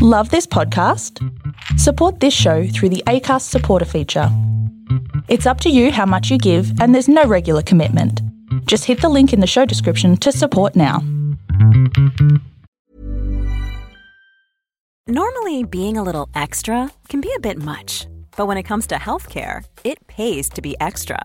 Love this podcast? Support this show through the ACAST supporter feature. It's up to you how much you give, and there's no regular commitment. Just hit the link in the show description to support now. Normally, being a little extra can be a bit much, but when it comes to healthcare, it pays to be extra.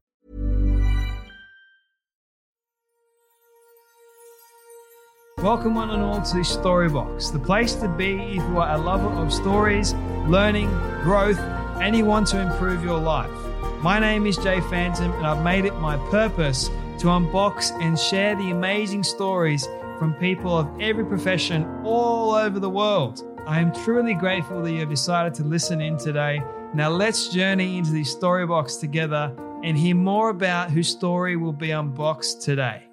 Welcome, one and all, to Storybox, the place to be if you are a lover of stories, learning, growth, and you want to improve your life. My name is Jay Phantom, and I've made it my purpose to unbox and share the amazing stories from people of every profession all over the world. I am truly grateful that you have decided to listen in today. Now, let's journey into the Storybox together and hear more about whose story will be unboxed today.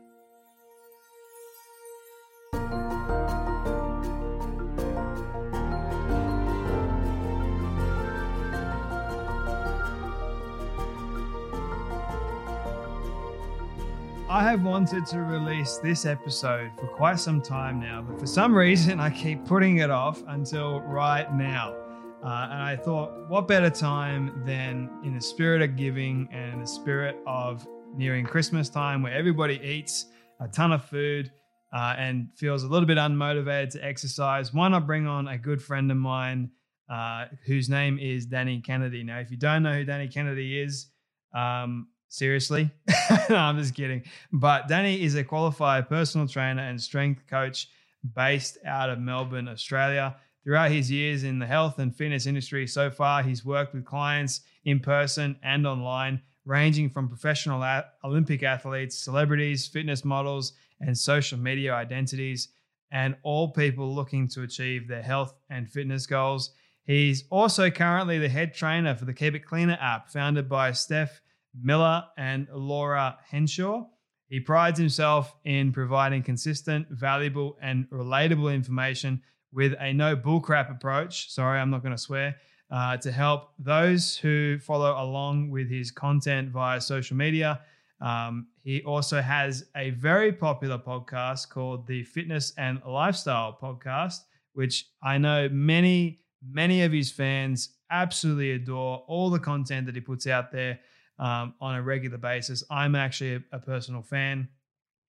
I have wanted to release this episode for quite some time now, but for some reason I keep putting it off until right now. Uh, and I thought, what better time than in the spirit of giving and in the spirit of nearing Christmas time where everybody eats a ton of food uh, and feels a little bit unmotivated to exercise? Why not bring on a good friend of mine uh, whose name is Danny Kennedy? Now, if you don't know who Danny Kennedy is, um, Seriously? no, I'm just kidding. But Danny is a qualified personal trainer and strength coach based out of Melbourne, Australia. Throughout his years in the health and fitness industry so far, he's worked with clients in person and online, ranging from professional Olympic athletes, celebrities, fitness models, and social media identities, and all people looking to achieve their health and fitness goals. He's also currently the head trainer for the Keep It Cleaner app, founded by Steph Miller and Laura Henshaw. He prides himself in providing consistent, valuable, and relatable information with a no bullcrap approach. Sorry, I'm not going to swear. Uh, to help those who follow along with his content via social media. Um, he also has a very popular podcast called the Fitness and Lifestyle Podcast, which I know many, many of his fans absolutely adore all the content that he puts out there um, on a regular basis. I'm actually a, a, personal fan.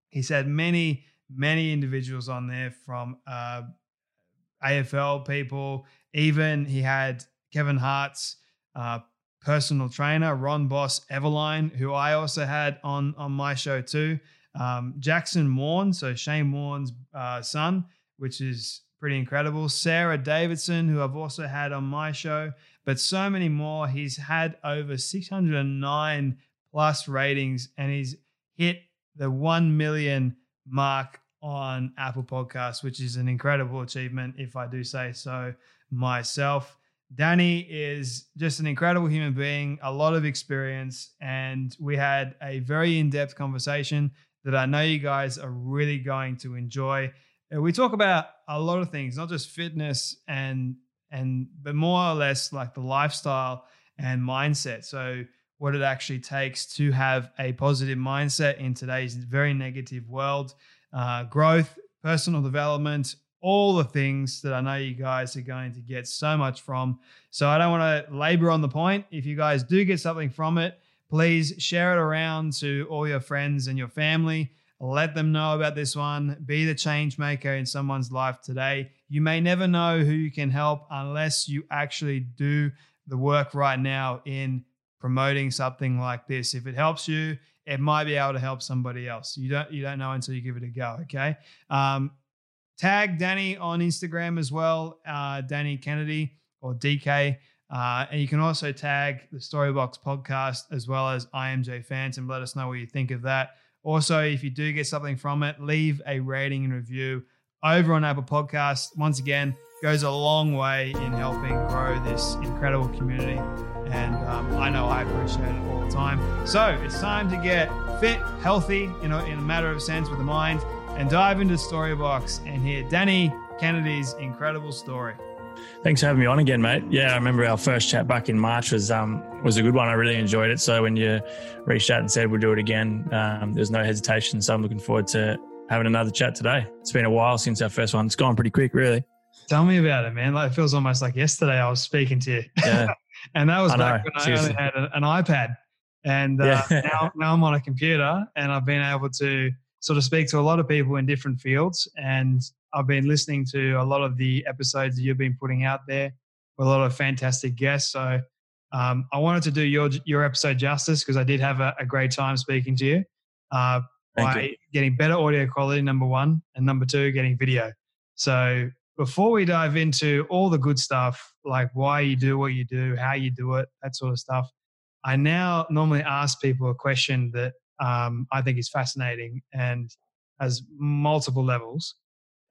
He's had many, many individuals on there from uh, AFL people. Even he had Kevin Hart's uh, personal trainer, Ron Boss Everline, who I also had on on my show too. Um, Jackson Warne, so Shane Warne's uh, son, which is pretty incredible. Sarah Davidson, who I've also had on my show, but so many more. He's had over 609 plus ratings and he's hit the 1 million mark on Apple Podcasts, which is an incredible achievement, if I do say so myself. Danny is just an incredible human being, a lot of experience, and we had a very in depth conversation that I know you guys are really going to enjoy. Uh, we talk about a lot of things, not just fitness and and but more or less like the lifestyle and mindset. So what it actually takes to have a positive mindset in today's very negative world, uh, growth, personal development, all the things that I know you guys are going to get so much from. So I don't want to labor on the point. If you guys do get something from it, please share it around to all your friends and your family. Let them know about this one. Be the change maker in someone's life today. You may never know who you can help unless you actually do the work right now in promoting something like this. If it helps you, it might be able to help somebody else. You don't you don't know until you give it a go. Okay. Um, tag Danny on Instagram as well, uh, Danny Kennedy or DK. Uh, and you can also tag the Storybox podcast as well as IMJ Phantom. Let us know what you think of that. Also, if you do get something from it, leave a rating and review over on Apple Podcasts. Once again, goes a long way in helping grow this incredible community. And um, I know I appreciate it all the time. So it's time to get fit, healthy, you know, in a matter of sense with the mind, and dive into Storybox and hear Danny Kennedy's incredible story. Thanks for having me on again, mate. Yeah, I remember our first chat back in March was um was a good one. I really enjoyed it. So when you reached out and said we'll do it again, um, there's no hesitation. So I'm looking forward to having another chat today. It's been a while since our first one. It's gone pretty quick, really. Tell me about it, man. Like it feels almost like yesterday I was speaking to you. Yeah. and that was I back know, when seriously. I only had an iPad. And uh, yeah. now, now I'm on a computer and I've been able to sort of speak to a lot of people in different fields. And I've been listening to a lot of the episodes that you've been putting out there with a lot of fantastic guests. So um, I wanted to do your your episode justice because I did have a, a, great time speaking to you uh, by you. getting better audio quality, number one, and number two, getting video. So before we dive into all the good stuff, like why you do what you do, how you do it, that sort of stuff, I now normally ask people a question that um, I think is fascinating and has multiple levels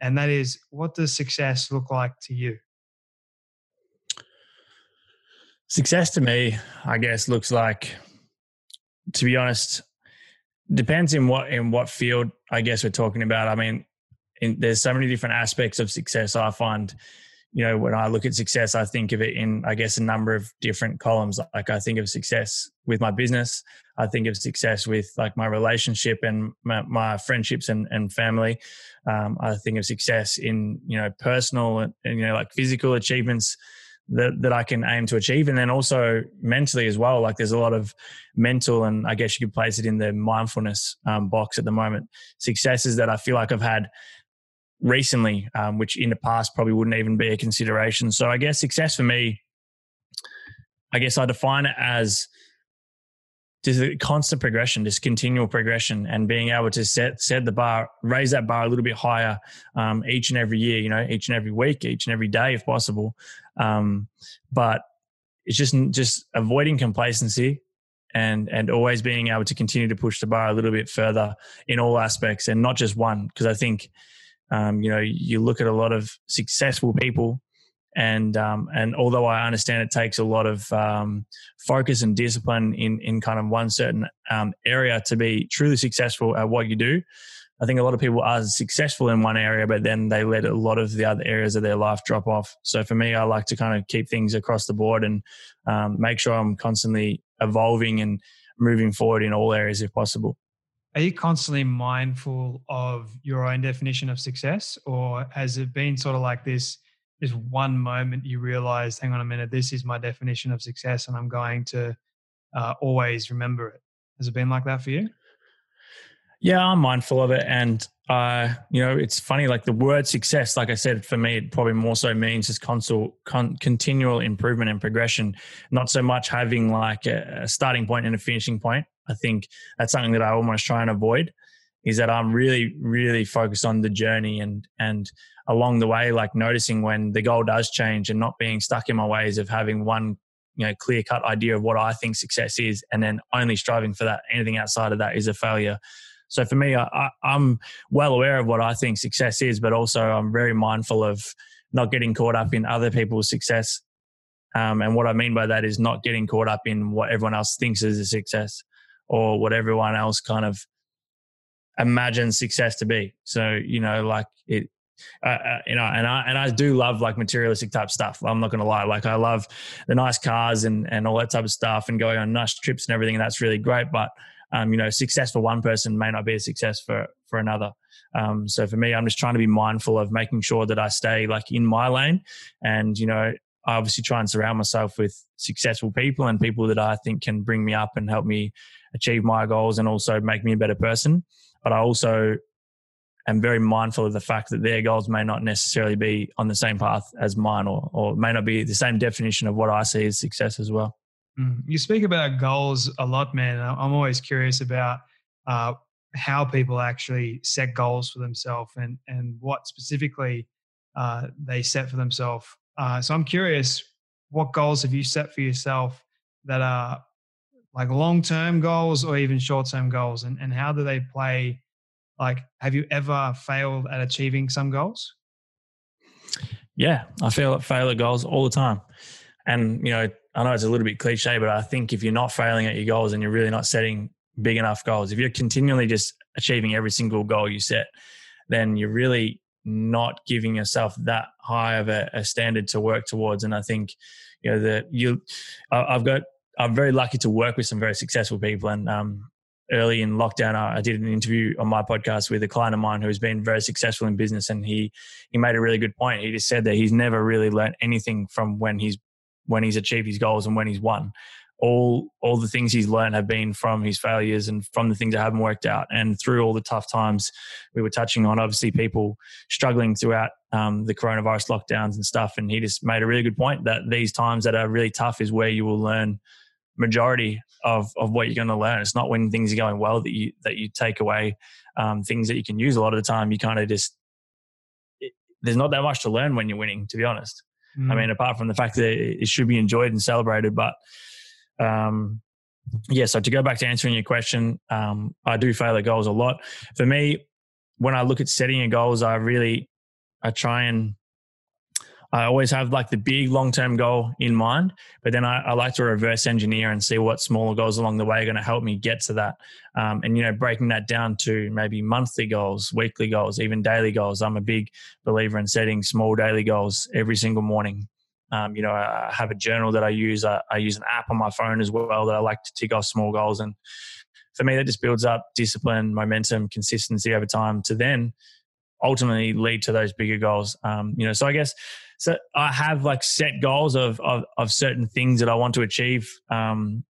and that is what does success look like to you? Success to me, I guess, looks like, to be honest, depends in what in what field I guess we're talking about. I mean, in, there's so many different aspects of success. I find, you know, when I look at success, I think of it in, I guess, a number of different columns. Like I think of success with my business. I think of success with like my relationship and my, my friendships and, and family. Um, I think of success in you know personal and, and, you know like physical achievements that that I can aim to achieve, and then also mentally as well. Like there's a lot of mental, and I guess you could place it in the mindfulness um, box at the moment. Successes that I feel like I've had recently, um, which in the past probably wouldn't even be a consideration. So I guess success for me, I guess I define it as just constant progression, just continual progression, and being able to set set the bar, raise that bar a little bit higher um, each and every year. You know, each and every week, each and every day, if possible. Um, but it's just just avoiding complacency and and always being able to continue to push the bar a little bit further in all aspects, and not just one. Because I think um, you know you look at a lot of successful people and um, and although I understand it takes a lot of um, focus and discipline in in kind of one certain um, area to be truly successful at what you do, I think a lot of people are successful in one area, but then they let a lot of the other areas of their life drop off. So for me, I like to kind of keep things across the board and um, make sure I'm constantly evolving and moving forward in all areas if possible. Are you constantly mindful of your own definition of success, or has it been sort of like this? is one moment you realize, hang on a minute, this is my definition of success, and I'm going to uh, always remember it. Has it been like that for you? Yeah, I'm mindful of it, and uh, you know, it's funny. Like the word success, like I said, for me, it probably more so means just constant, con- continual improvement and progression, not so much having like a, a starting point and a finishing point. I think that's something that I almost try and avoid. Is that I'm really, really focused on the journey and and along the way, like noticing when the goal does change and not being stuck in my ways of having one, you know, clear cut idea of what I think success is, and then only striving for that. Anything outside of that is a failure. So for me, I, am well aware of what I think success is, but also I'm very mindful of not getting caught up in other people's success. Um, and what I mean by that is not getting caught up in what everyone else thinks is a success or what everyone else kind of imagines success to be. So, you know, like it, uh, uh, you know, and I and I do love like materialistic type stuff. I'm not going to lie. Like I love the nice cars and and all that type of stuff, and going on nice trips and everything. And that's really great. But um, you know, success for one person may not be a success for for another. Um, so for me, I'm just trying to be mindful of making sure that I stay like in my lane, and you know, I obviously try and surround myself with successful people and people that I think can bring me up and help me achieve my goals and also make me a better person. But I also am very mindful of the fact that their goals may not necessarily be on the same path as mine or, or may not be the same definition of what I see as success as well. Mm. You speak about goals a lot, man. I'm always curious about uh, how people actually set goals for themselves and, and what specifically uh, they set for themselves. Uh, so I'm curious, what goals have you set for yourself that are like long term goals or even short term goals? And, and how do they play like, have you ever failed at achieving some goals? Yeah, I fail at fail at goals all the time. And, you know, I know it's a little bit cliche, but I think if you're not failing at your goals and you're really not setting big enough goals, if you're continually just achieving every single goal you set, then you're really not giving yourself that high of a, a standard to work towards. And I think, you know, that you, I've got, I'm very lucky to work with some very successful people. And um, early in lockdown, I did an interview on my podcast with a client of mine who's been very successful in business, and he he made a really good point. He just said that he's never really learned anything from when he's when he's achieved his goals and when he's won. All all the things he's learned have been from his failures and from the things that haven't worked out, and through all the tough times we were touching on. Obviously, people struggling throughout um, the coronavirus lockdowns and stuff, and he just made a really good point that these times that are really tough is where you will learn majority of, of what you're going to learn. It's not when things are going well that you that you take away um, things that you can use. A lot of the time, you kind of just it, there's not that much to learn when you're winning. To be honest, mm. I mean, apart from the fact that it, should be enjoyed and celebrated, but um, yeah. So to go back to answering your question, um, I do fail at goals a lot. For me, when I look at setting your goals, I really I try and I always have like the big long term goal in mind, but then I, I, like to reverse engineer and see what smaller goals along the way are going to help me get to that. Um, and, you know, breaking that down to maybe monthly goals, weekly goals, even daily goals. I'm a big believer in setting small daily goals every single morning. Um, you know, I have a journal that I use. I, I use an app on my phone as well that I like to tick off small goals. And for me, that just builds up discipline, momentum, consistency over time to then ultimately lead to those bigger goals. Um, you know, so I guess so I have like set goals of of, of certain things that I want to achieve. Um,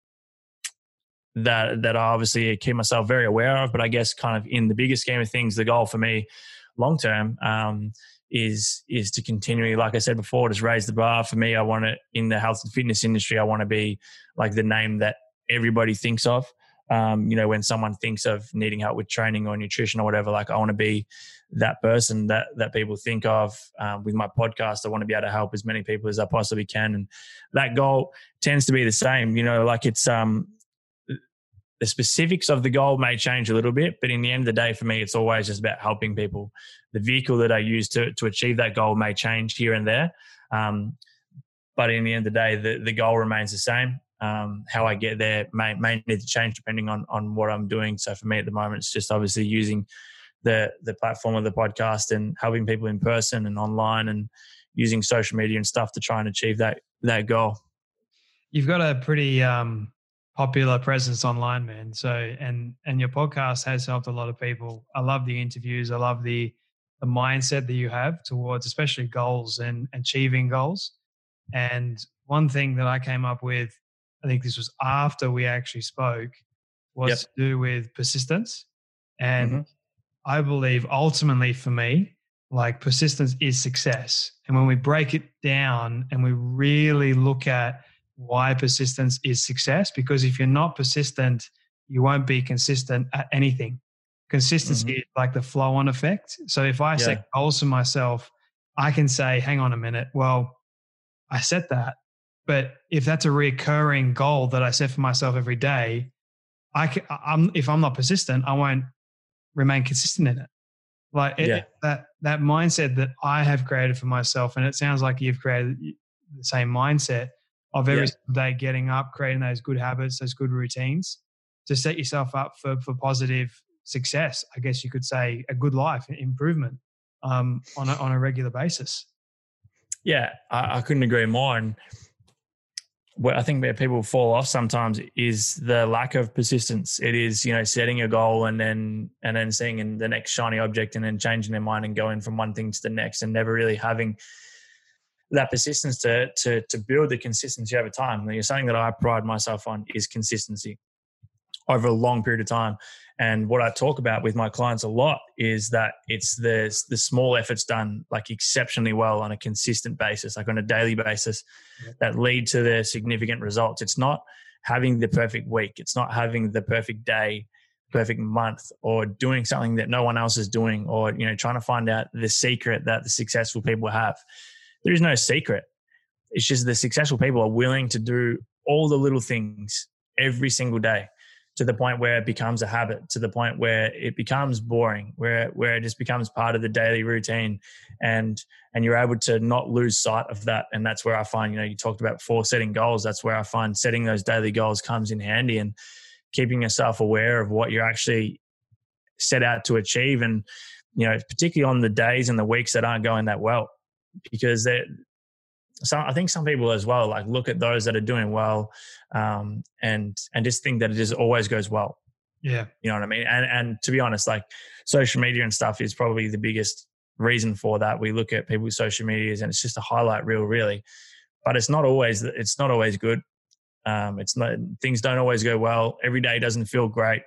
that that I obviously keep myself very aware of, but I guess kind of in the bigger scheme of things, the goal for me long term um, is is to continually, like I said before, just raise the bar. For me, I want to in the health and fitness industry, I want to be like the name that everybody thinks of um, you know, when someone thinks of needing help with training or nutrition or whatever, like I want to be that person that that people think of um, with my podcast. I want to be able to help as many people as I possibly can, and that goal tends to be the same. You know, like it's um, the specifics of the goal may change a little bit, but in the end of the day, for me, it's always just about helping people. The vehicle that I use to to achieve that goal may change here and there. Um, but in the end of the day, the, the goal remains the same um, how I get there may, may need to change depending on on what I'm doing. So for me at the moment, it's just obviously using the the platform of the podcast and helping people in person and online and using social media and stuff to try and achieve that that goal. You've got a pretty um, popular presence online, man. So and and your podcast has helped a lot of people. I love the interviews. I love the the mindset that you have towards especially goals and achieving goals. And one thing that I came up with I think this was after we actually spoke, was yep. to do with persistence. And mm-hmm. I believe ultimately for me, like persistence is success. And when we break it down and we really look at why persistence is success, because if you're not persistent, you won't be consistent at anything. Consistency mm-hmm. is like the flow on effect. So if I yeah. set goals for myself, I can say, hang on a minute, well, I set that, but if that's a recurring goal that I set for myself every day, I can, I'm, if I'm not persistent, I won't remain consistent in it. Like it, yeah. that, that mindset that I have created for myself. And it sounds like you've created the same mindset of every yeah. day getting up, creating those good habits, those good routines to set yourself up for, for positive success. I guess you could say a good life improvement um, on, a, on a regular basis. Yeah, I, I couldn't agree more. And where I think where people fall off sometimes is the lack of persistence. It is, you know, setting a goal and then and then seeing the next shiny object and then changing their mind and going from one thing to the next and never really having that persistence to to to build the consistency over time. And something that I pride myself on is consistency over a long period of time. And what I talk about with my clients a lot is that it's the the small efforts done like exceptionally well on a consistent basis, like on a daily basis, that lead to the significant results. It's not having the perfect week. It's not having the perfect day, perfect month, or doing something that no one else is doing, or you know trying to find out the secret that the successful people have. There is no secret. It's just the successful people are willing to do all the little things every single day to the point where it becomes a habit, to the point where it becomes boring, where where it just becomes part of the daily routine, and and you're able to not lose sight of that. And that's where I find, you know, you talked about before setting goals. That's where I find setting those daily goals comes in handy, and keeping yourself aware of what you're actually set out to achieve, and you know, particularly on the days and the weeks that aren't going that well, because so I think some people as well like look at those that are doing well, um, and and just think that it just always goes well. Yeah, you know what I mean. And and to be honest, like social media and stuff is probably the biggest reason for that. We look at people's social medias and it's just a highlight reel, really. But it's not always it's not always good. Um, it's not things don't always go well. Every day doesn't feel great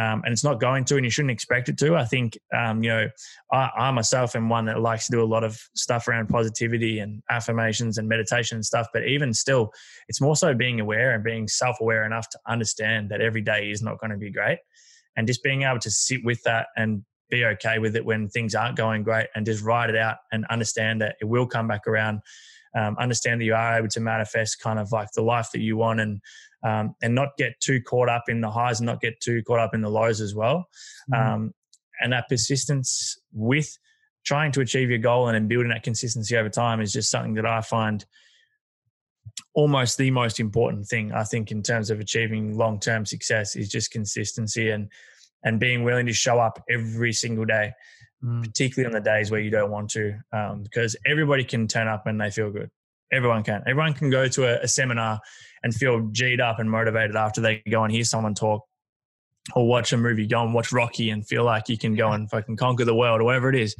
um, and it's not going to, and you shouldn't expect it to. I think, um, you know, I, I, myself am one that likes to do a lot of stuff around positivity and affirmations and meditation and stuff. But even still, it's more so being aware and being self aware enough to understand that every day is not going to be great. And just being able to sit with that and be okay with it when things aren't going great and just write it out and understand that it will come back around. Um, understand that you are able to manifest kind of like the life that you want and um, and not get too caught up in the highs and not get too caught up in the lows as well. Mm-hmm. Um, and that persistence with trying to achieve your goal and then building that consistency over time is just something that I find almost the most important thing I think in terms of achieving long-term success is just consistency and and being willing to show up every single day, mm. particularly on the days where you don't want to, um, because everybody can turn up and they feel good. Everyone can. Everyone can go to a, a seminar and feel G'd up and motivated after they go and hear someone talk or watch a movie, go and watch Rocky and feel like you can go and fucking conquer the world or whatever it is.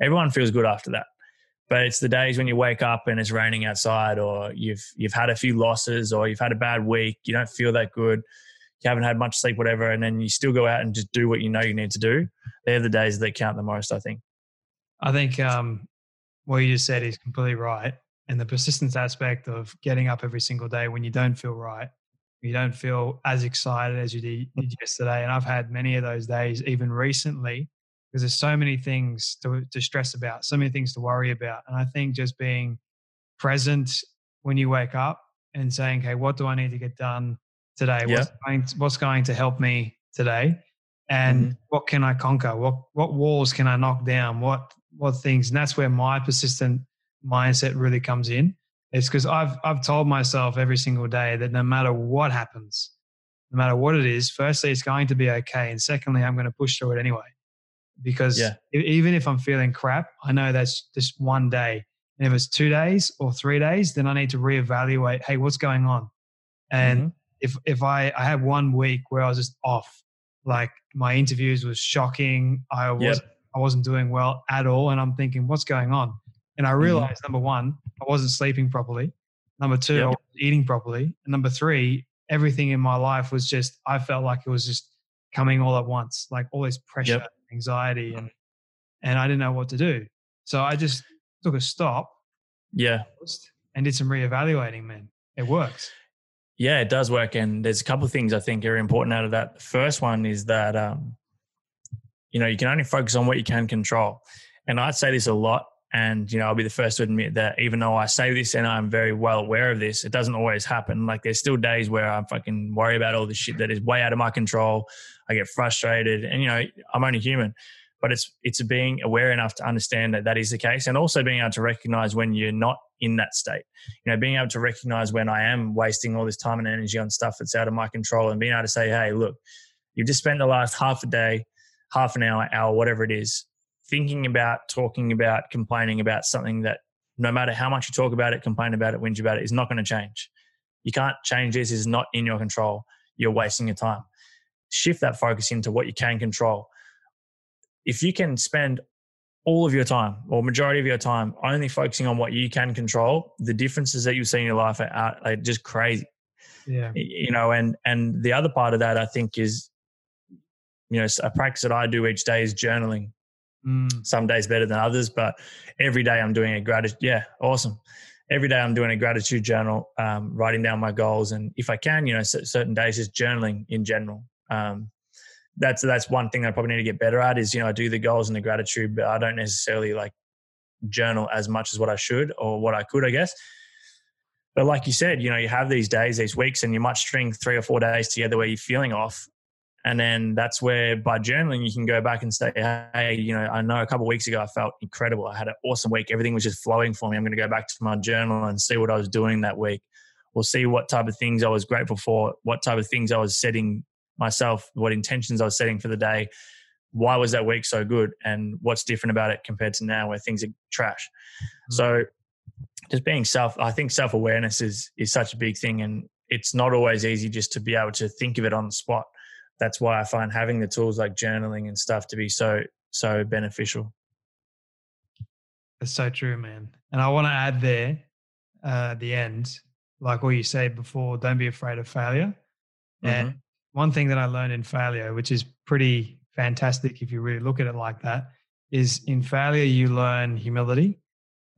Everyone feels good after that. But it's the days when you wake up and it's raining outside or you've you've had a few losses or you've had a bad week, you don't feel that good, you haven't had much sleep, whatever, and then you still go out and just do what you know you need to do. They're the days that count the most, I think. I think um, what you just said is completely right and the persistence aspect of getting up every single day when you don't feel right you don't feel as excited as you did, yesterday and i've had many of those days even recently because there's so many things to, to stress about so many things to worry about and i think just being present when you wake up and saying okay what do i need to get done today? Yeah. what's, going to, what's going to help me today? And mm-hmm. what can i conquer? What what walls can i knock down? What what things and that's where my persistent mindset really comes in. It's because I've I've told myself every single day that no matter what happens, no matter what it is, firstly it's going to be okay, and secondly I'm going to push through it anyway. Because yeah. even if I'm feeling crap, I know that's just one day. And if it's two days or three days, then I need to reevaluate. Hey, what's going on? And mm-hmm. if if I I had one week where I was just off, like my interviews was shocking. I was yep. I wasn't doing well at all, and I'm thinking, what's going on? And I mm-hmm. realized mm-hmm. number one, I wasn't sleeping properly. Number two, yep. I wasn't eating properly. And number three, everything in my life was just, I felt like it was just coming all at once, like all this pressure, yep. anxiety, and and I didn't know what to do. So I just took a stop. Yeah. And did some reevaluating, man. It works. Yeah, it does work. And there's a couple of things I think are important out of that. The first one is that, um, you know, you can only focus on what you can control. And I'd say this a lot and, you know, I'll be the first to admit that even though I say this and I'm very well aware of this, it doesn't always happen. Like there's still days where I'm fucking worry about all this shit that is way out of my control. I get frustrated and, you know, I'm only human. But it's it's being aware enough to understand that that is the case, and also being able to recognize when you're not in that state. You know, being able to recognize when I am wasting all this time and energy on stuff that's out of my control, and being able to say, "Hey, look, you've just spent the last half a day, half an hour, hour, whatever it is, thinking about, talking about, complaining about something that no matter how much you talk about it, complain about it, whinge about it, is not going to change. You can't change this, is not in your control. You're wasting your time. Shift that focus into what you can control. If you can spend all of your time or majority of your time only focusing on what you can control, the differences that you see in your life are, are just crazy. Yeah. You know, and and the other part of that I think is, you know, a practice that I do each day is journaling. Mm. Some days better than others, but every day I'm doing a gratitude. Yeah, awesome. Every day I'm doing a gratitude journal, um, writing down my goals, and if I can, you know, certain days just journaling in general. Um, that's that's one thing I probably need to get better at. Is you know I do the goals and the gratitude, but I don't necessarily like journal as much as what I should or what I could, I guess. but like you said, you know, you have these days, these weeks, and you might string three or four days together where you're feeling off. And then that's where by journaling, you can go back and say, hey, you know, I know a couple weeks ago I felt incredible. I had an awesome week. Everything was just flowing for me. I'm going to go back to my journal and see what I was doing that week. We'll see what type of things I was grateful for, what type of things I was setting myself, what intentions I was setting for the day. Why was that week so good? And what's different about it compared to now where things are trash? Mm-hmm. So just being self i think self-awareness is is such a big thing and it's not always easy just to be able to think of it on the spot that's why i find having the tools like journaling and stuff to be so so beneficial that's so true man and i want to add there uh, at the end like what you said before don't be afraid of failure mm-hmm. and one thing that i learned in failure which is pretty fantastic if you really look at it like that is in failure you learn humility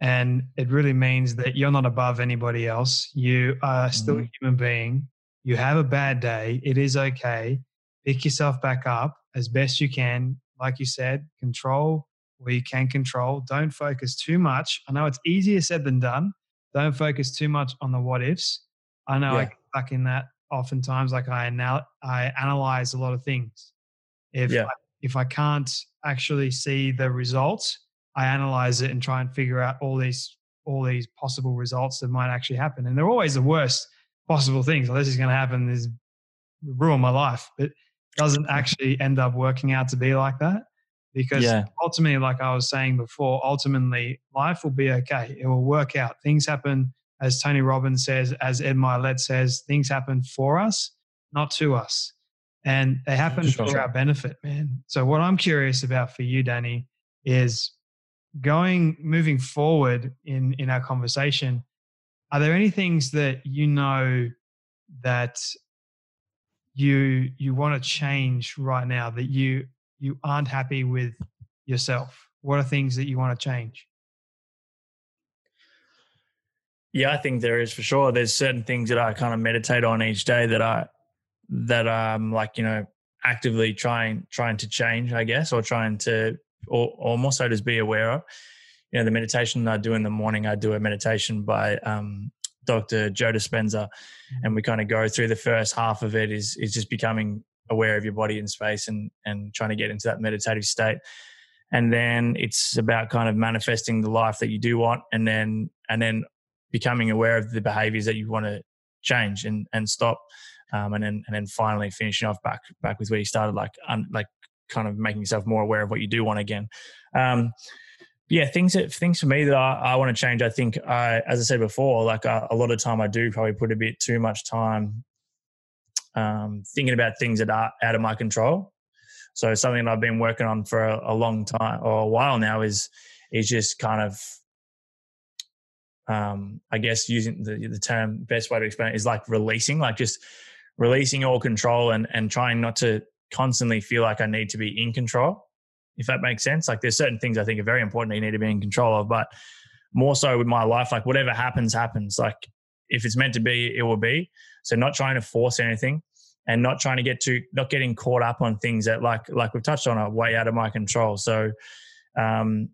and it really means that you're not above anybody else. You are still mm-hmm. a human being. You have a bad day. It is okay. Pick yourself back up as best you can. Like you said, control where you can control. Don't focus too much. I know it's easier said than done. Don't focus too much on the what ifs. I know yeah. I get stuck in that oftentimes. Like I anal- I analyze a lot of things. If yeah. I, if I can't actually see the results, I analyze it and try and figure out all these all these possible results that might actually happen. And they're always the worst possible things. Like, this is going to happen. This ruin my life. But doesn't actually end up working out to be like that because yeah. ultimately, like I was saying before, ultimately life will be okay. It will work out. Things happen, as Tony Robbins says, as Ed Mylett says, things happen for us, not to us. And they happen sure. for our benefit, man. So what I'm curious about for you, Danny, is going moving forward in in our conversation are there any things that you know that you you want to change right now that you you aren't happy with yourself. What are things that you want to change? Yeah i think there is for sure. There's certain things that i kind of meditate on each day that i that i'm like you know actively trying trying to change i guess or trying to or, or more so just be aware of. You know, the meditation I do in the morning, I do a meditation by um, Dr. Joe Dispenza, and we kind of go through the first half of it is is just becoming aware of your body and space and and trying to get into that meditative state. And then it's about kind of manifesting the life that you do want, and then and then becoming aware of the behaviors that you want to change and and stop. Um, and then and then finally finishing off back back with where you started, like un, like kind of making yourself more aware of what you do want again. Um, yeah, things that things for me that I, I want to change. I think, I, as I said before, like uh, a lot of time I do probably put a bit too much time um, thinking about things that are out of my control. So something that I've been working on for a, a long time or a while now is is just kind of um, I guess using the, the term best way to explain it is like releasing, like just releasing all control and, and trying not to constantly feel like I need to be in control, if that makes sense. Like there's certain things I think are very important that you need to be in control of, but more so with my life, like whatever happens, happens. Like if it's meant to be, it will be. So not trying to force anything and not trying to get to not getting caught up on things that like like we've touched on are way out of my control. So um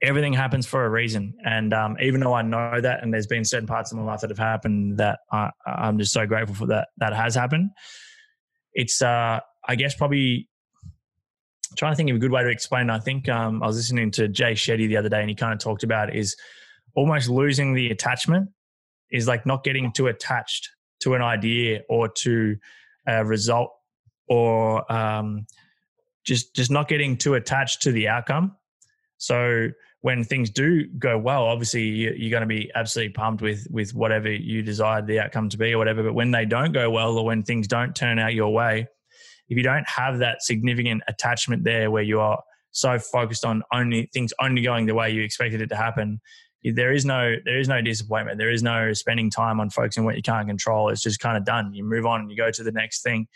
everything happens for a reason. And um, even though I know that, and there's been certain parts of my life that have happened that I, I'm just so grateful for that that has happened it's uh, I guess probably trying to think of a good way to explain. I think um, I was listening to Jay Shetty the other day, and he kind of talked about is almost losing the attachment is like not getting too attached to an idea or to a result or um, just just not getting too attached to the outcome. So when things do go well, obviously you're going to be absolutely pumped with with whatever you desired the outcome to be or whatever. But when they don't go well or when things don't turn out your way, if you don't have that significant attachment there where you are so focused on only things only going the way you expected it to happen, there is no there is no disappointment. There is no spending time on focusing what you can't control. It's just kind of done. You move on and you go to the next thing,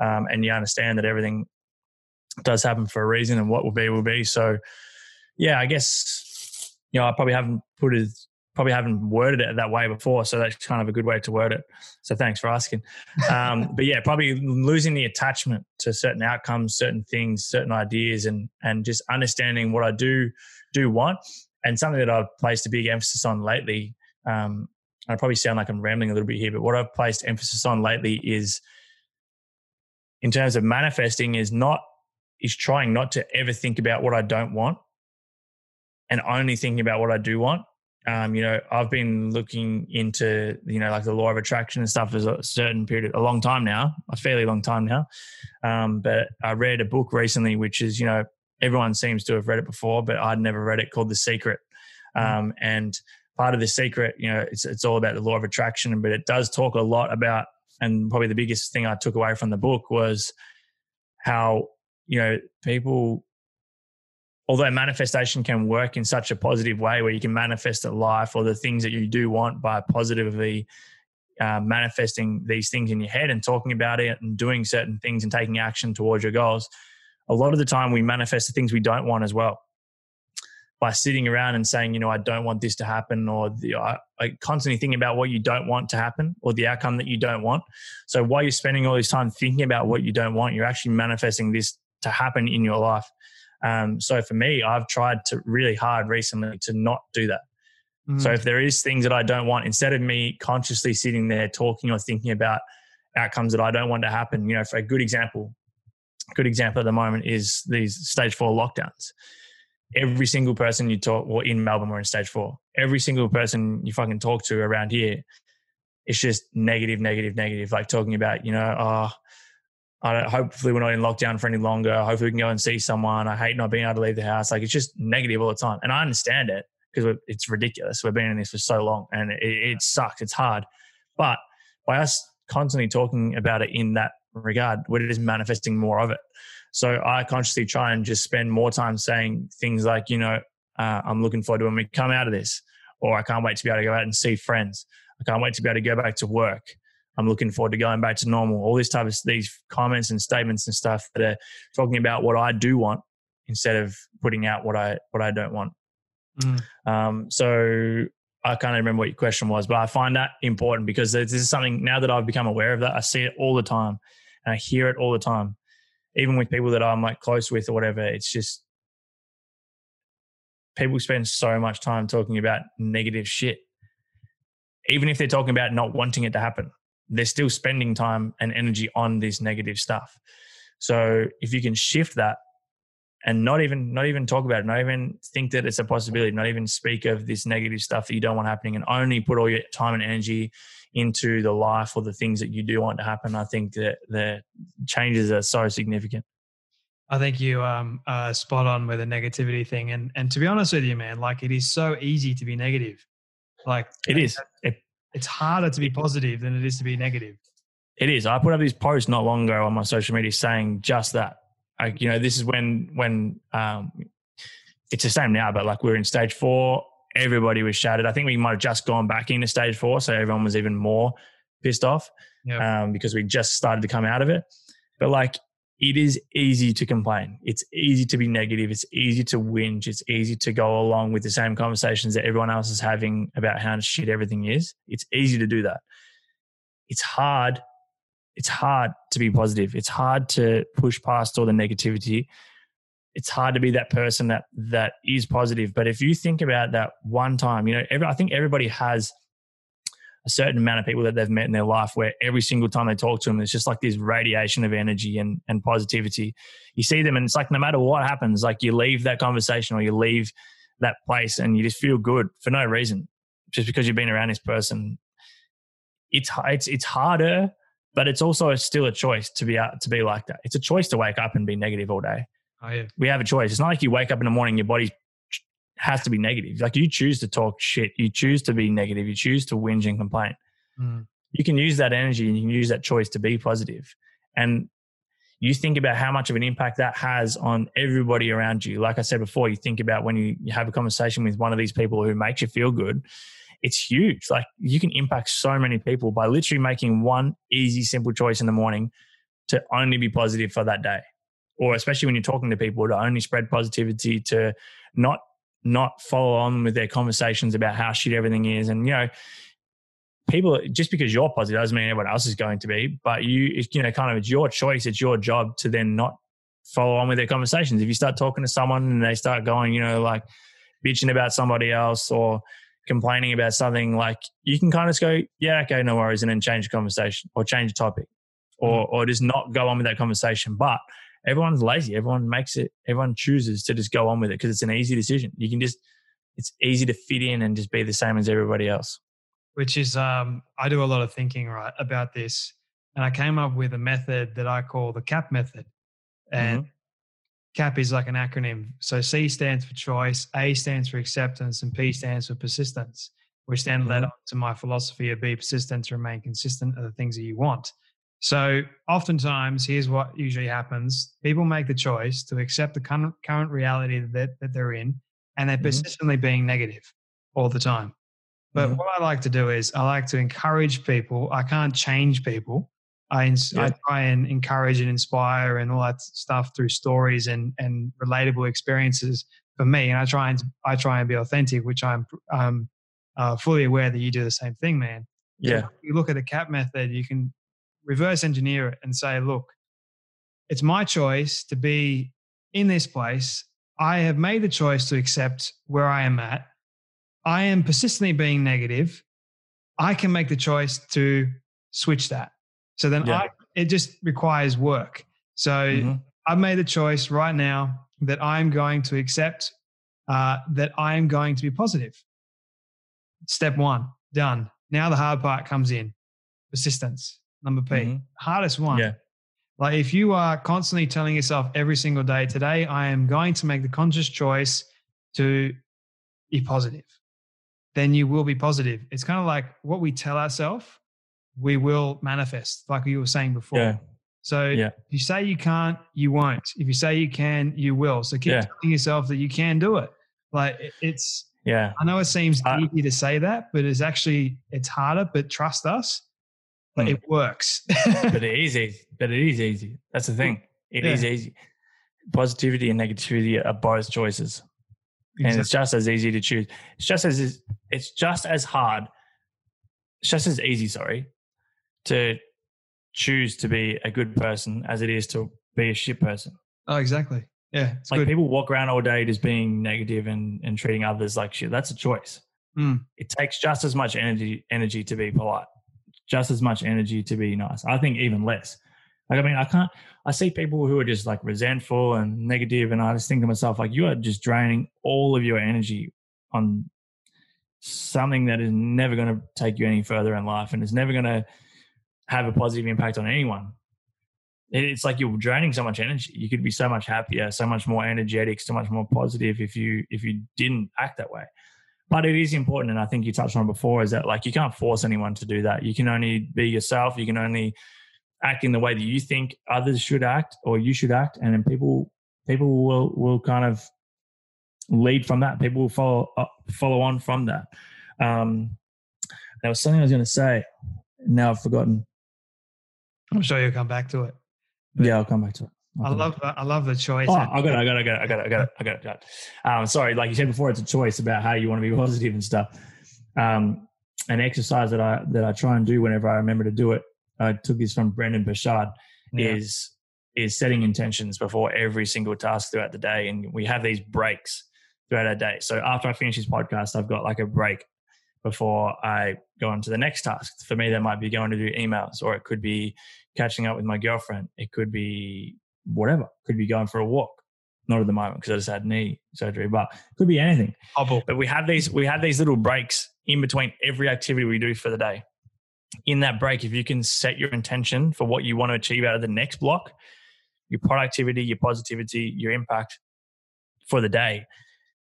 um, and you understand that everything does happen for a reason, and what will be will be. So yeah, I guess you know I probably haven't put it probably haven't worded it that way before, so that's kind of a good way to word it. So thanks for asking. Um, but yeah, probably losing the attachment to certain outcomes, certain things, certain ideas, and and just understanding what I do do want, and something that I've placed a big emphasis on lately. Um, I probably sound like I'm rambling a little bit here, but what I've placed emphasis on lately is in terms of manifesting is not is trying not to ever think about what I don't want and only thinking about what I do want. Um, you know, I've been looking into, you know, like the law of attraction and stuff for a certain period, a long time now, a fairly long time now. Um, but I read a book recently, which is, you know, everyone seems to have read it before, but I'd never read it called The Secret. Mm. Um, and part of The Secret, you know, it's, it's all about the law of attraction, but it does talk a lot about, and probably the biggest thing I took away from the book was how, you know, people although manifestation can work in such a positive way where you can manifest a life or the things that you do want by positively uh, manifesting these things in your head and talking about it and doing certain things and taking action towards your goals a lot of the time we manifest the things we don't want as well. By sitting around and saying you know i don't want this to happen or the, I, I constantly thinking about what you don't want to happen or the outcome that you don't want. So while you're spending all this time thinking about what you don't want you're actually manifesting this to happen in your life um, so for me, I've tried to really hard recently to not do that. Mm. So if there is things that I don't want, instead of me consciously sitting there talking or thinking about outcomes that I don't want to happen, you know, for a good example, a good example at the moment is these stage four lockdowns. Every single person you talk, or in Melbourne, we're in stage four. Every single person you fucking talk to around here, it's just negative, negative, negative. Like talking about, you know, oh, hopefully we're not in lockdown for any longer. Hopefully we can go and see someone. I hate not being able to leave the house. Like it's just negative all the time. And I understand it because it's ridiculous. We've been in this for so long and it, it sucks. It's hard. But by us constantly talking about it in that regard, we're just manifesting more of it. So I consciously try and just spend more time saying things like, you know, uh, I'm looking forward to when we come out of this, or I can't wait to be able to go out and see friends. I can't wait to be able to go back to work. I'm looking forward to going back to normal. All this type of these comments and statements and stuff that are talking about what I do want instead of putting out what I what I don't want. Mm. Um, so I can't remember what your question was, but I find that important because this is something now that I've become aware of that I see it all the time and I hear it all the time, even with people that I'm like close with or whatever. It's just people spend so much time talking about negative shit, even if they're talking about not wanting it to happen they're still spending time and energy on this negative stuff. So if you can shift that and not even not even talk about it, not even think that it's a possibility, not even speak of this negative stuff that you don't want happening, and only put all your time and energy into the life or the things that you do want to happen, I think that the changes are so significant. I think you um uh, spot on with the negativity thing, and and to be honest with you, man, like it is so easy to be negative. Like it is. It, it's harder to be positive than it is to be negative. It is. I put up this post not long ago on my social media saying just that. Like, you know, this is when when um, it's the same now, but like we are in stage four, everybody was shattered. I think we might have just gone back into stage four, so everyone was even more pissed off yep. um, because we just started to come out of it. But like it is easy to complain. It's easy to be negative. It's easy to whinge. It's easy to go along with the same conversations that everyone else is having about how shit everything is. It's easy to do that. It's hard. It's hard to be positive. It's hard to push past all the negativity. It's hard to be that person that that is positive. But if you think about that one time, you know, every, I think everybody has a certain amount of people that they've met in their life where every single time they talk to them, it's just like this radiation of energy and, and positivity. You see them and it's like no matter what happens, like you leave that conversation or you leave that place and you just feel good for no reason, just because you've been around this person. It's it's it's harder, but it's also still a choice to be out to be like that. It's a choice to wake up and be negative all day. Oh, yeah. We have a choice. It's not like you wake up in the morning, your body's has to be negative. Like you choose to talk shit, you choose to be negative, you choose to whinge and complain. Mm. You can use that energy and you can use that choice to be positive. And you think about how much of an impact that has on everybody around you. Like I said before, you think about when you have a conversation with one of these people who makes you feel good, it's huge. Like you can impact so many people by literally making one easy, simple choice in the morning to only be positive for that day. Or especially when you're talking to people to only spread positivity, to not not follow on with their conversations about how shit everything is. And, you know, people, just because you're positive doesn't mean everyone else is going to be, but you, it's, you know, kind of it's your choice. It's your job to then not follow on with their conversations. If you start talking to someone and they start going, you know, like bitching about somebody else or complaining about something, like you can kind of go, yeah, okay, no worries, and then change the conversation or change the topic, or mm-hmm. or just not go on with that conversation. But everyone's lazy. Everyone makes it. Everyone chooses to just go on with it because it's an easy decision. You can just it's easy to fit in and just be the same as everybody else. Which is, um, I do a lot of thinking right about this, and I came up with a method that I call the CAP method, and mm-hmm. CAP is like an acronym. So C stands for choice, A stands for acceptance, and P stands for persistence, which then mm-hmm. led on to my philosophy of be persistent to remain consistent are the things that you want. So oftentimes, here's what usually happens. People make the choice to accept the current, reality that, that they're in, and they're mm-hmm. persistently being negative all the time. But mm-hmm. what I like to do is I like to encourage people. I can't change people. I, yeah. I try and encourage and inspire and all that stuff through stories and, and relatable experiences for me. And I try and I try and be authentic, which I'm um, uh, fully aware that you do the same thing, man. Yeah. You look at the CAP method, you can reverse engineer it and say, look, it's my choice to be in this place. I have made the choice to accept where I am at. I am persistently being negative. I can make the choice to switch that. So then yeah. I, it just requires work. So mm-hmm. I've made the choice right now that I'm going to accept uh, that I am going to be positive. Step one, done. Now the hard part comes in persistence. Number P, mm-hmm. hardest one. Yeah. Like if you are constantly telling yourself every single day, today I am going to make the conscious choice to be positive, then you will be positive. It's kind of like what we tell ourselves we will manifest, like you were saying before. Yeah. So yeah. if you say you can't, you won't. If you say you can, you will. So keep yeah. telling yourself that you can do it. Like it's yeah. I know it seems uh, easy to say that, but it's actually it's harder. But trust us, mm. it works. but it is easy. But it is easy. That's the thing. It yeah. is easy. Positivity and negativity are both choices, exactly. and it's just as easy to choose. It's just as it's just as hard. It's just as easy. Sorry, to choose to be a good person as it is to be a shit person. Oh, exactly. Yeah. like good. people walk around all day just being negative and, and treating others like shit. That's a choice. Mm. It takes just as much energy energy to be polite, just as much energy to be nice. I think even less. Like I mean, I can't. I see people who are just like resentful and negative, and I just think to myself, like, you are just draining all of your energy on something that is never going to take you any further in life, and is never going to have a positive impact on anyone. It's like you're draining so much energy. You could be so much happier, so much more energetic, so much more positive if you if you didn't act that way. But it is important, and I think you touched on before, is that like you can't force anyone to do that. You can only be yourself. You can only act in the way that you think others should act or you should act, and then people people will will kind of lead from that. People will follow uh, follow on from that. Um, there was something I was going to say. Now I've forgotten. I'm sure you'll come back to it. But yeah, I'll come back to it. I love I love the choice. Oh, I got it. I got it. I got it. I got it. I got it. I got it. I got it. Um, sorry, like you said before, it's a choice about how you want to be positive and stuff. Um, an exercise that I that I try and do whenever I remember to do it. I took this from Brendon Burchard. Yeah. Is is setting intentions before every single task throughout the day, and we have these breaks throughout our day. So after I finish this podcast, I've got like a break before I go on to the next task. For me, that might be going to do emails, or it could be catching up with my girlfriend. It could be whatever. Could be going for a walk. Not at the moment because I just had knee surgery, but could be anything. Oh, Hobble. But we have these we have these little breaks in between every activity we do for the day. In that break, if you can set your intention for what you want to achieve out of the next block, your productivity, your positivity, your impact for the day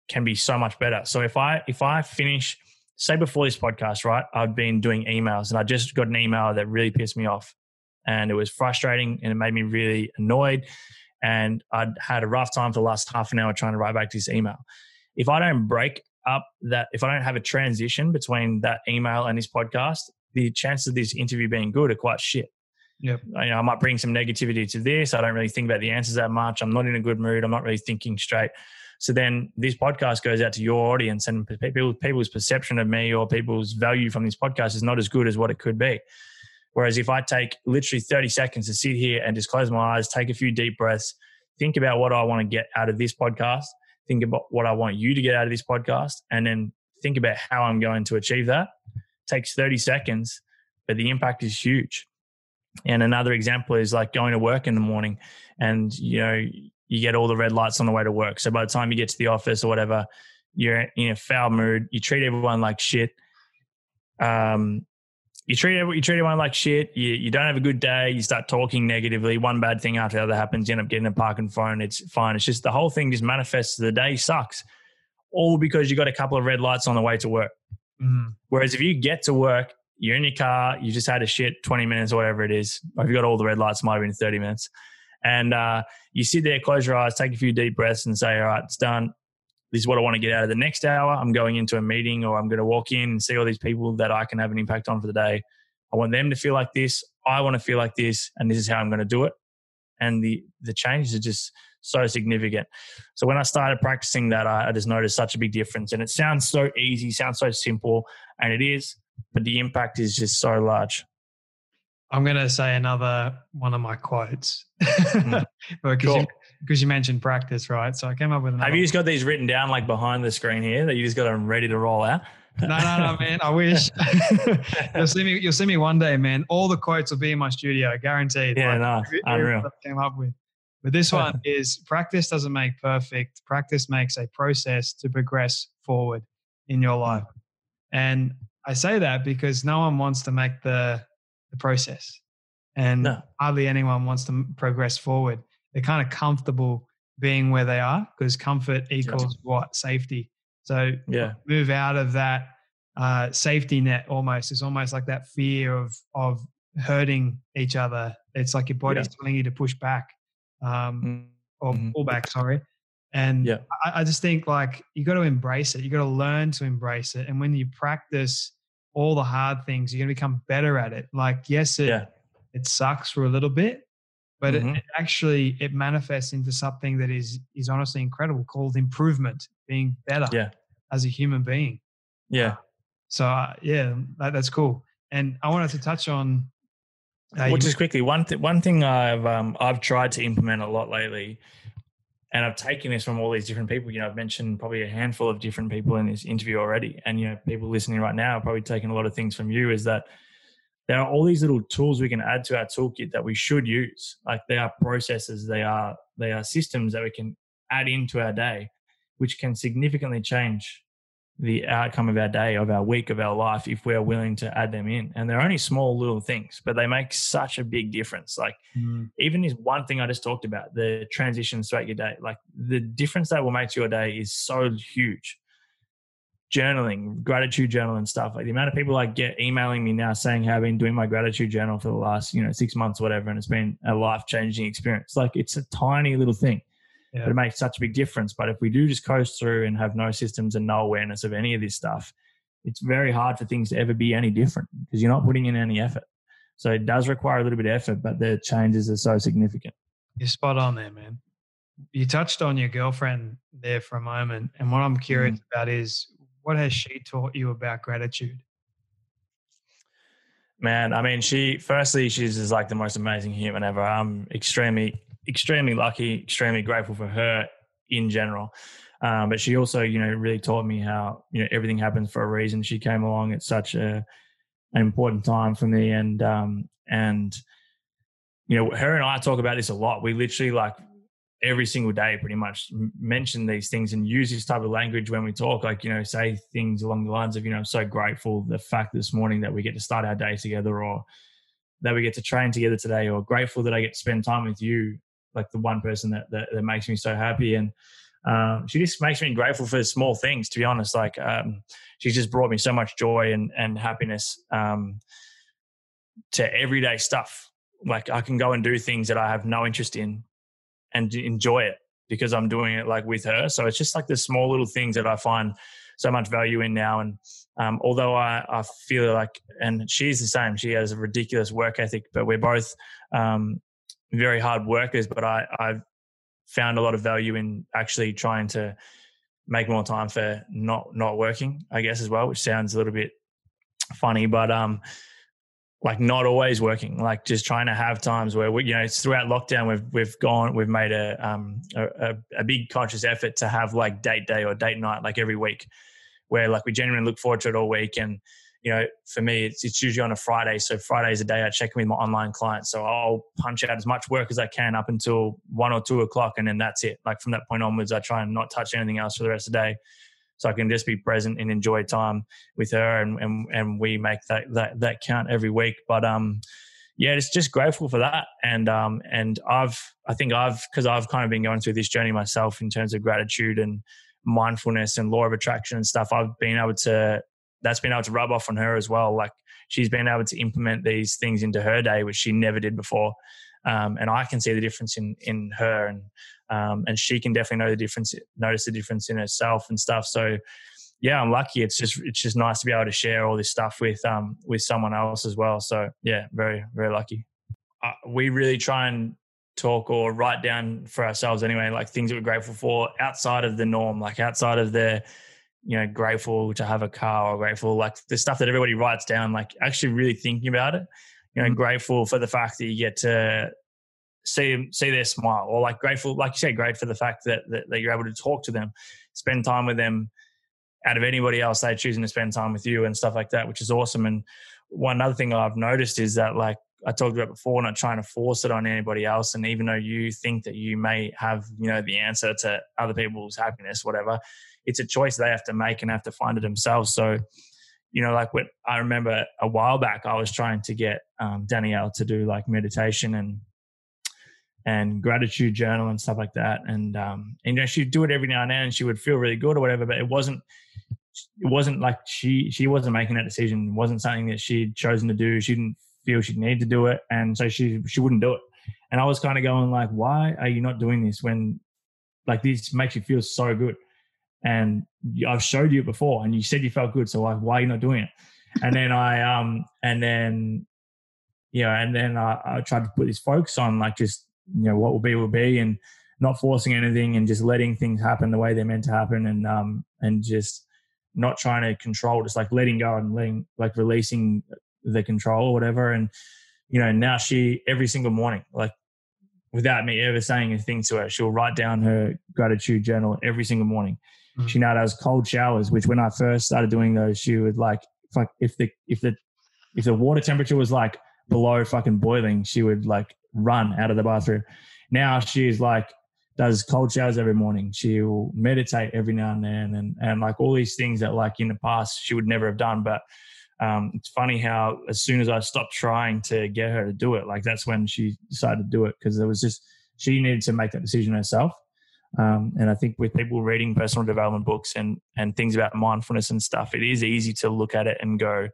can be so much better. So if I if I finish say before this podcast, right, I'd been doing emails and I just got an email that really pissed me off. And it was frustrating and it made me really annoyed. And I'd had a rough time for the last half an hour trying to write back to this email. If I don't break up that, if I don't have a transition between that email and this podcast, the chances of this interview being good are quite shit. Yep. You know, I might bring some negativity to this. I don't really think about the answers that much. I'm not in a good mood. I'm not really thinking straight. So then this podcast goes out to your audience, and people, people's perception of me or people's value from this podcast is not as good as what it could be. Whereas if I take literally 30 seconds to sit here and just close my eyes, take a few deep breaths, think about what I want to get out of this podcast, think about what I want you to get out of this podcast, and then think about how I'm going to achieve that. Takes 30 seconds, but the impact is huge. And another example is like going to work in the morning and you know you get all the red lights on the way to work. So by the time you get to the office or whatever, you're in a foul mood. You treat everyone like shit. Um, you treat you treat everyone like shit. You you don't have a good day. You start talking negatively. One bad thing after the other happens. You end up getting a parking phone. It's fine. It's just the whole thing just manifests. The day sucks, all because you got a couple of red lights on the way to work. Mm-hmm. Whereas if you get to work, you're in your car. You just had a shit twenty minutes or whatever it is. Or if you got all the red lights, might have been thirty minutes. And uh, you sit there, close your eyes, take a few deep breaths, and say, "All right, it's done this is what I want to get out of the next hour. I'm going into a meeting or I'm going to walk in and see all these people that I can have an impact on for the day. I want them to feel like this. I want to feel like this, and this is how I'm going to do it. And the the changes are just so significant. So when I started practicing that, I, I just noticed such a big difference. And it sounds so easy, sounds so simple, and it is, but the impact is just so large. I'm going to say another one of my quotes mm. because cool. You, you, mentioned practice, right? So I came up with. Another. Have you just got these written down like behind the screen here that you just got them ready to roll out? no, no, no, man. I wish you'll see me. You'll see me one day, man. All the quotes will be in my studio, guaranteed. Yeah, like, no, unreal. Came up with, but this one is practice doesn't make perfect. Practice makes a process to progress forward in your hmm. life, and I say that because no one wants to make the the process. And no. hardly anyone wants to progress forward. They're kind of comfortable being where they are because comfort equals what? Safety. So yeah. move out of that uh, safety net almost. It's almost like that fear of of hurting each other. It's like your body's yeah. telling you to push back um, mm, or mm-hmm. pull back, sorry. And yeah. I, I just think like you got to embrace it. You got to learn to embrace it. And when you practice all the hard things. You're going to become better at it. Like, yes, it, yeah. it sucks for a little bit, but mm-hmm. it, it, actually it manifests into something that is is honestly incredible, called improvement, being better yeah. as a human being. Yeah. So uh, yeah, that, that's cool. And I wanted to touch on. Uh, well, just quickly, one th- one thing I've um, I've tried to implement a lot lately and I've taken this from all these different people. You know, I've mentioned probably a handful of different people in this interview already, and you know, people listening right now are probably taking a lot of things from you. Is that there are all these little tools we can add to our toolkit that we should use. Like they are processes, they are they are systems that we can add into our day, which can significantly change the outcome of our day, of our week, of our life, if we're willing to add them in. And they're only small little things, but they make such a big difference. Like mm. even this one thing I just talked about, the transitions throughout your day, like the difference that will make to your day is so huge. Journaling, gratitude journal and stuff. Like the amount of people I get emailing me now saying how I've been doing my gratitude journal for the last, you know, six months, whatever, and it's been a life changing experience. Like it's a tiny little thing yeah. but it makes such a big difference. But if we do just coast through and have no systems and no awareness of any of this stuff, it's very hard for things to ever be any different because you're not putting in any effort. So it does require a little bit of effort, but the changes are so significant. You're spot on there, man. You touched on your girlfriend there for a moment. And what I'm curious mm. about is what has she taught you about gratitude? Man, I mean, she, firstly, she's just like the most amazing human ever. I'm extremely extremely lucky, extremely grateful for her in general. Um, but she also, you know, really taught me how you know everything happens for a reason. She came along at such a an important time for me, and um, and you know, her and I talk about this a lot. We literally like every single day, pretty much mention these things and use this type of language when we talk. Like you know, say things along the lines of, you know, I'm so grateful the fact this morning that we get to start our day together, or that we get to train together today, or grateful that I get to spend time with you like the one person that, that, that makes me so happy. And um, she just makes me grateful for small things, to be honest. Like um, she's just brought me so much joy and, and happiness um, to everyday stuff. Like I can go and do things that I have no interest in and enjoy it because I'm doing it like with her. So it's just like the small little things that I find so much value in now. And um, although I, I feel like, and she's the same, she has a ridiculous work ethic, but we're both um, very hard workers, but I, I've found a lot of value in actually trying to make more time for not not working, I guess as well, which sounds a little bit funny, but um like not always working, like just trying to have times where we, you know, it's throughout lockdown, we've we've gone, we've made a um a, a big conscious effort to have like date day or date night like every week, where like we genuinely look forward to it all week. And, you know, for me, it's, it's usually on a Friday. So Friday is a day I check in with my online clients. So I'll punch out as much work as I can up until one or two o'clock. And then that's it. Like from that point onwards, I try and not touch anything else for the rest of the day. So I can just be present and enjoy time with her and, and, and we make that, that, that count every week. But, um, yeah, it's just grateful for that. And um, and I've I think I've because I've kind of been going through this journey myself in terms of gratitude and mindfulness and law of attraction and stuff. I've been able to that's been able to rub off on her as well. Like she's been able to implement these things into her day, which she never did before. Um, and I can see the difference in in her, and um, and she can definitely know the difference, notice the difference in herself and stuff. So yeah, I'm lucky. It's just it's just nice to be able to share all this stuff with um with someone else as well. So yeah, very very lucky. Uh, we really try and talk or write down for ourselves anyway, like things that we're grateful for outside of the norm, like outside of the you know grateful to have a car or grateful like the stuff that everybody writes down. Like actually really thinking about it. You know, mm-hmm. grateful for the fact that you get to see see their smile, or like grateful, like you said, great for the fact that, that that you're able to talk to them, spend time with them out of anybody else, they're choosing to spend time with you and stuff like that, which is awesome. And one other thing I've noticed is that, like I talked about before, not trying to force it on anybody else. And even though you think that you may have, you know, the answer to other people's happiness, whatever, it's a choice they have to make and have to find it themselves. So, you know, like what I remember a while back, I was trying to get um, Danielle to do like meditation and and gratitude journal and stuff like that. And um, and you know, she'd do it every now and then, and she would feel really good or whatever. But it wasn't it wasn't like she she wasn't making that decision. It wasn't something that she'd chosen to do. She didn't feel she'd need to do it, and so she she wouldn't do it. And I was kind of going like, why are you not doing this when like this makes you feel so good? And I've showed you it before, and you said you felt good. So like, why are you not doing it? And then I um and then you know, and then I, I tried to put this focus on like just you know what will be will be, and not forcing anything and just letting things happen the way they're meant to happen, and um and just not trying to control, just like letting go and letting like releasing the control or whatever. And you know, now she every single morning, like without me ever saying a thing to her, she'll write down her gratitude journal every single morning. Mm-hmm. She now does cold showers, which when I first started doing those, she would like if if the if the if the water temperature was like below fucking boiling, she would like run out of the bathroom. Now she's like does cold showers every morning. She will meditate every now and then, and and like all these things that like in the past she would never have done. But um, it's funny how as soon as I stopped trying to get her to do it, like that's when she decided to do it because it was just she needed to make that decision herself. Um, and I think with people reading personal development books and and things about mindfulness and stuff, it is easy to look at it and go,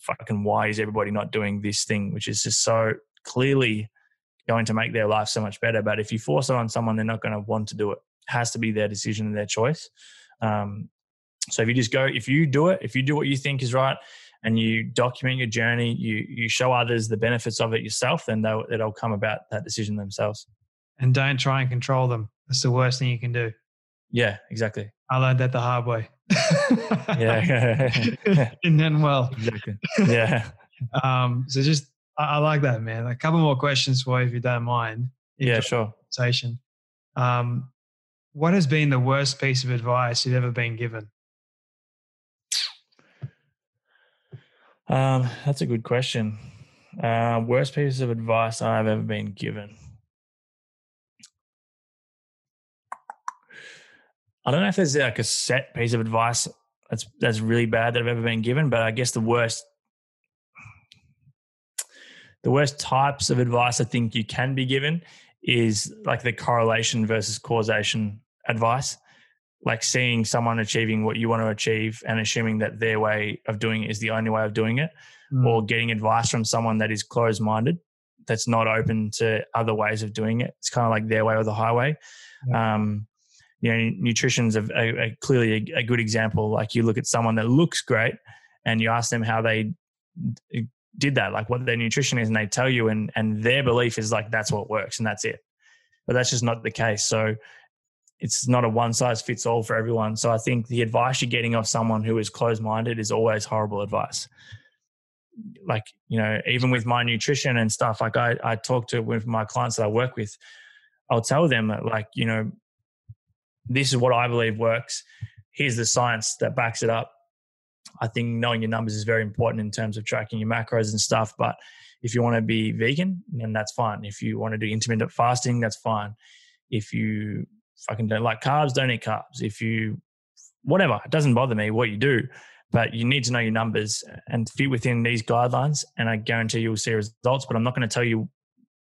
"Fucking, why is everybody not doing this thing?" Which is just so clearly going to make their life so much better. But if you force it on someone, they're not going to want to do it. it has to be their decision and their choice. Um, so if you just go, if you do it, if you do what you think is right, and you document your journey, you you show others the benefits of it yourself, then they'll it'll come about that decision themselves. And don't try and control them. That's the worst thing you can do. Yeah, exactly. I learned that the hard way. yeah. and then well. Exactly. Yeah. um, so just I, I, like that, man. A couple more questions for you, if you don't mind. Yeah, sure. Conversation. Um, what has been the worst piece of advice you've ever been given? Um, that's a good question. Uh, worst piece of advice I've ever been given. I don't know if there's like a set piece of advice that's that's really bad that I've ever been given, but I guess the worst the worst types of advice I think you can be given is like the correlation versus causation advice. Like seeing someone achieving what you want to achieve and assuming that their way of doing it is the only way of doing it, mm. or getting advice from someone that is closed minded, that's not open to other ways of doing it. It's kind of like their way or the highway. Um, you know, nutrition's a, a, a clearly a, a good example. Like you look at someone that looks great and you ask them how they did that, like what their nutrition is, and they tell you, and and their belief is like that's what works and that's it. But that's just not the case. So it's not a one size fits all for everyone. So I think the advice you're getting off someone who is closed minded is always horrible advice. Like, you know, even with my nutrition and stuff, like I, I talk to with my clients that I work with, I'll tell them that, like, you know, this is what I believe works here's the science that backs it up. I think knowing your numbers is very important in terms of tracking your macros and stuff. But if you want to be vegan, then that's fine. If you want to do intermittent fasting, that's fine. If you fucking don't like carbs, don't eat carbs. If you, whatever, it doesn't bother me what you do, but you need to know your numbers and fit within these guidelines. And I guarantee you'll see results, but I'm not going to tell you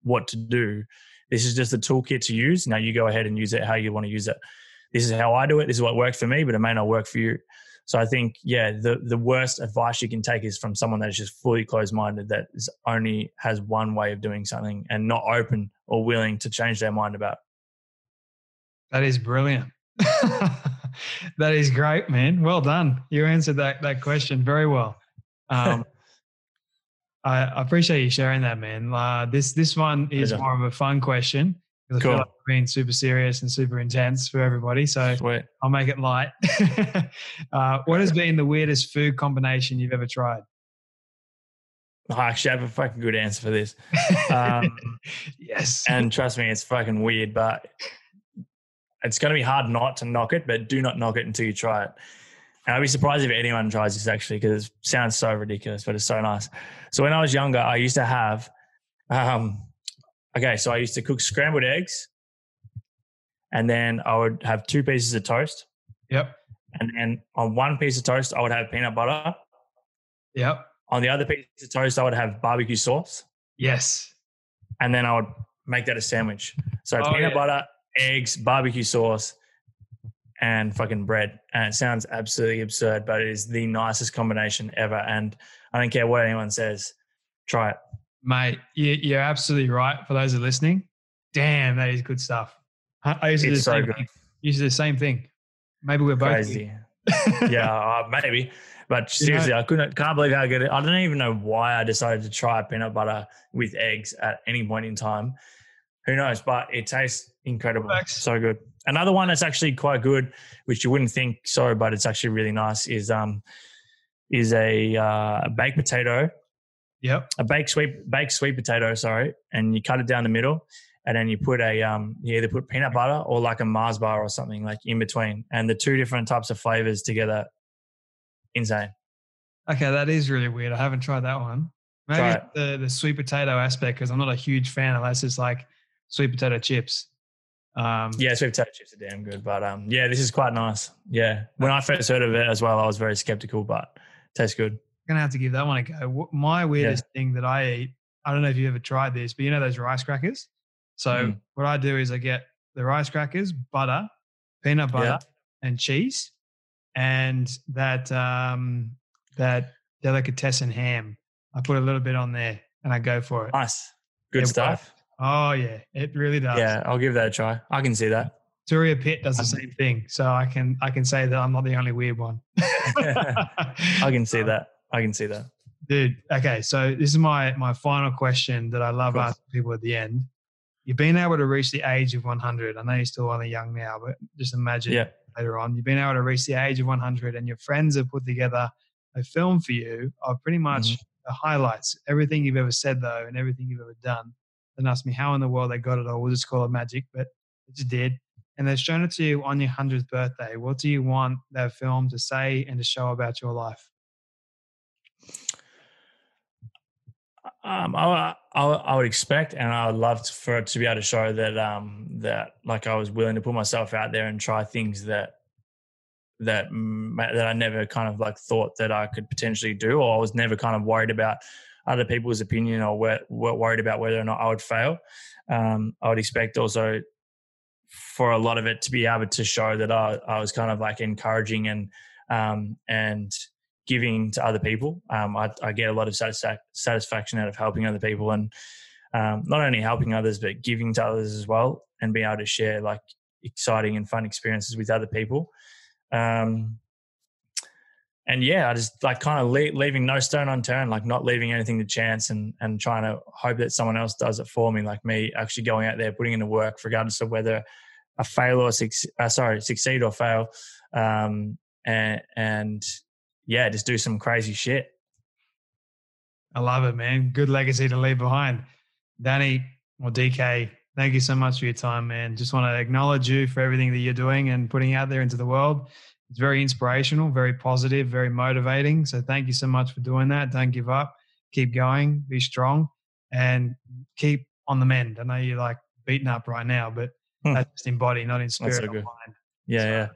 what to do. This is just a toolkit to use. Now you go ahead and use it how you want to use it. This is how I do it. This is what worked for me, but it may not work for you. So I think, yeah, the the worst advice you can take is from someone that is just fully closed minded, that is only has one way of doing something and not open or willing to change their mind about. That is brilliant. that is great, man. Well done. You answered that that question very well. Um, I, I, appreciate you sharing that, man. Uh, this this one is more of a fun question because cool. I feel like it's been super serious and super intense for everybody. So Sweet. I'll make it light. uh, what has been the weirdest food combination you've ever tried? I actually have a fucking good answer for this. Um, yes. And trust me, it's fucking weird, but it's going to be hard not to knock it, but do not knock it until you try it. And I'd be surprised if anyone tries this actually because it sounds so ridiculous, but it's so nice. So when I was younger, I used to have, um, okay, so I used to cook scrambled eggs and then I would have two pieces of toast. Yep. And then on one piece of toast, I would have peanut butter. Yep. On the other piece of toast, I would have barbecue sauce. Yes. And then I would make that a sandwich. So oh, peanut yeah. butter, eggs, barbecue sauce, and fucking bread. And it sounds absolutely absurd, but it is the nicest combination ever. And I don't care what anyone says, try it. Mate, you're absolutely right. For those who are listening, damn, that is good stuff. I used to do the so same good. thing. Used to do the same thing. Maybe we're both crazy. yeah, uh, maybe. But seriously, you know, I couldn't can't believe how good it. I don't even know why I decided to try peanut butter with eggs at any point in time. Who knows? But it tastes incredible. So good. Another one that's actually quite good, which you wouldn't think so, but it's actually really nice, is um is a uh, baked potato. Yep. A baked sweet baked sweet potato, sorry, and you cut it down the middle, and then you put a um you either put peanut butter or like a Mars bar or something like in between, and the two different types of flavors together, insane. Okay, that is really weird. I haven't tried that one. Maybe the the sweet potato aspect because I'm not a huge fan unless it's like sweet potato chips. Um, yeah, sweet potato chips are damn good, but um, yeah, this is quite nice. Yeah, when I first heard of it as well, I was very skeptical, but tastes good. Gonna have to give that one a go. My weirdest yeah. thing that I eat, I don't know if you ever tried this, but you know those rice crackers. So mm. what I do is I get the rice crackers, butter, peanut butter, yeah. and cheese, and that um, that delicatessen ham. I put a little bit on there, and I go for it. Nice, good stuff. Oh yeah, it really does. Yeah, I'll give that a try. I can see that. Turia Pitt does the same thing, so I can I can say that I'm not the only weird one. I can see that. I can see that. Dude, okay, so this is my my final question that I love asking people at the end. You've been able to reach the age of 100. I know you're still only young now, but just imagine yeah. later on you've been able to reach the age of 100, and your friends have put together a film for you of pretty much mm-hmm. the highlights, everything you've ever said though, and everything you've ever done and asked me how in the world they got it all. We'll just call it magic, but it just did. And they've shown it to you on your 100th birthday. What do you want that film to say and to show about your life? Um, I, I, I, would expect, and I would love to, for it to be able to show that, um, that like I was willing to put myself out there and try things that, that, that I never kind of like thought that I could potentially do, or I was never kind of worried about other people's opinion or were, worried about whether or not I would fail. Um, I would expect also for a lot of it to be able to show that I, I was kind of like encouraging and um, and giving to other people. Um, I, I, get a lot of satisfaction out of helping other people and um, not only helping others but giving to others as well and being able to share like exciting and fun experiences with other people. Um, and yeah, I just like kind of le- leaving no stone unturned, like not leaving anything to chance, and and trying to hope that someone else does it for me, like me actually going out there, putting in the work, regardless of whether I fail or uh, sorry, succeed or fail, um, and and yeah, just do some crazy shit. I love it, man. Good legacy to leave behind, Danny or DK. Thank you so much for your time, man. Just want to acknowledge you for everything that you're doing and putting out there into the world it's very inspirational, very positive, very motivating. So thank you so much for doing that. Don't give up. Keep going. Be strong, and keep on the mend. I know you're like beaten up right now, but hmm. that's just in body, not in spirit. So. Yeah, so, yeah.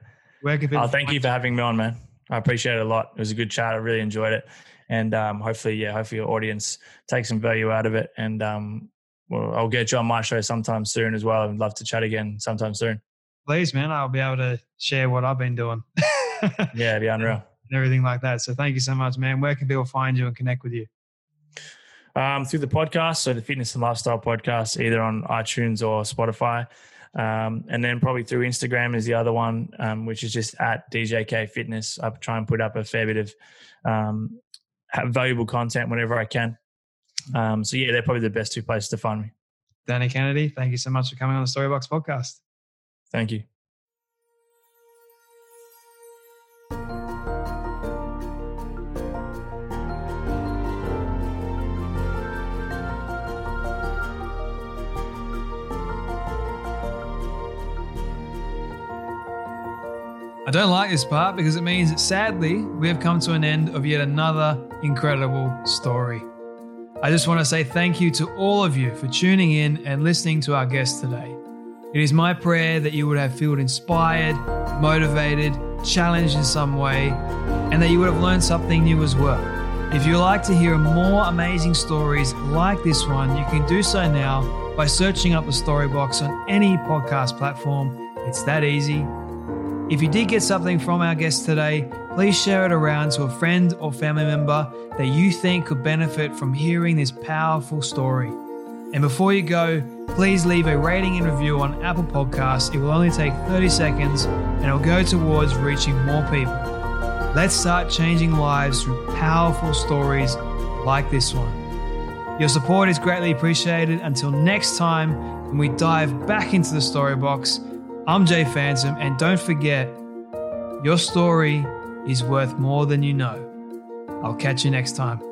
Where can oh, thank you for having me on, man. I appreciate it a lot. It was a good chat. I really enjoyed it, and um, hopefully, yeah, hopefully your audience takes some value out of it. And um, well, I'll get you on my show sometime soon as well. I'd love to chat again sometime soon. Please, man. I'll be able to share what I've been doing. yeah, be unreal. And everything like that. So thank you so much, man. Where can people find you and connect with you? Um, through the podcast, so the Fitness and Lifestyle podcast, either on iTunes or Spotify. Um, and then probably through Instagram is the other one, um, which is just at DJK Fitness. I try and put up a fair bit of um, valuable content whenever I can. Um, so yeah, they're probably the best two places to find me. Danny Kennedy, thank you so much for coming on the Storybox podcast. Thank you. Don't like this part because it means that sadly we have come to an end of yet another incredible story. I just want to say thank you to all of you for tuning in and listening to our guest today. It is my prayer that you would have felt inspired, motivated, challenged in some way, and that you would have learned something new as well. If you'd like to hear more amazing stories like this one, you can do so now by searching up the Storybox on any podcast platform. It's that easy. If you did get something from our guest today, please share it around to a friend or family member that you think could benefit from hearing this powerful story. And before you go, please leave a rating and review on Apple Podcasts. It will only take 30 seconds and it will go towards reaching more people. Let's start changing lives through powerful stories like this one. Your support is greatly appreciated. Until next time, when we dive back into the story box, I'm Jay Phantom, and don't forget, your story is worth more than you know. I'll catch you next time.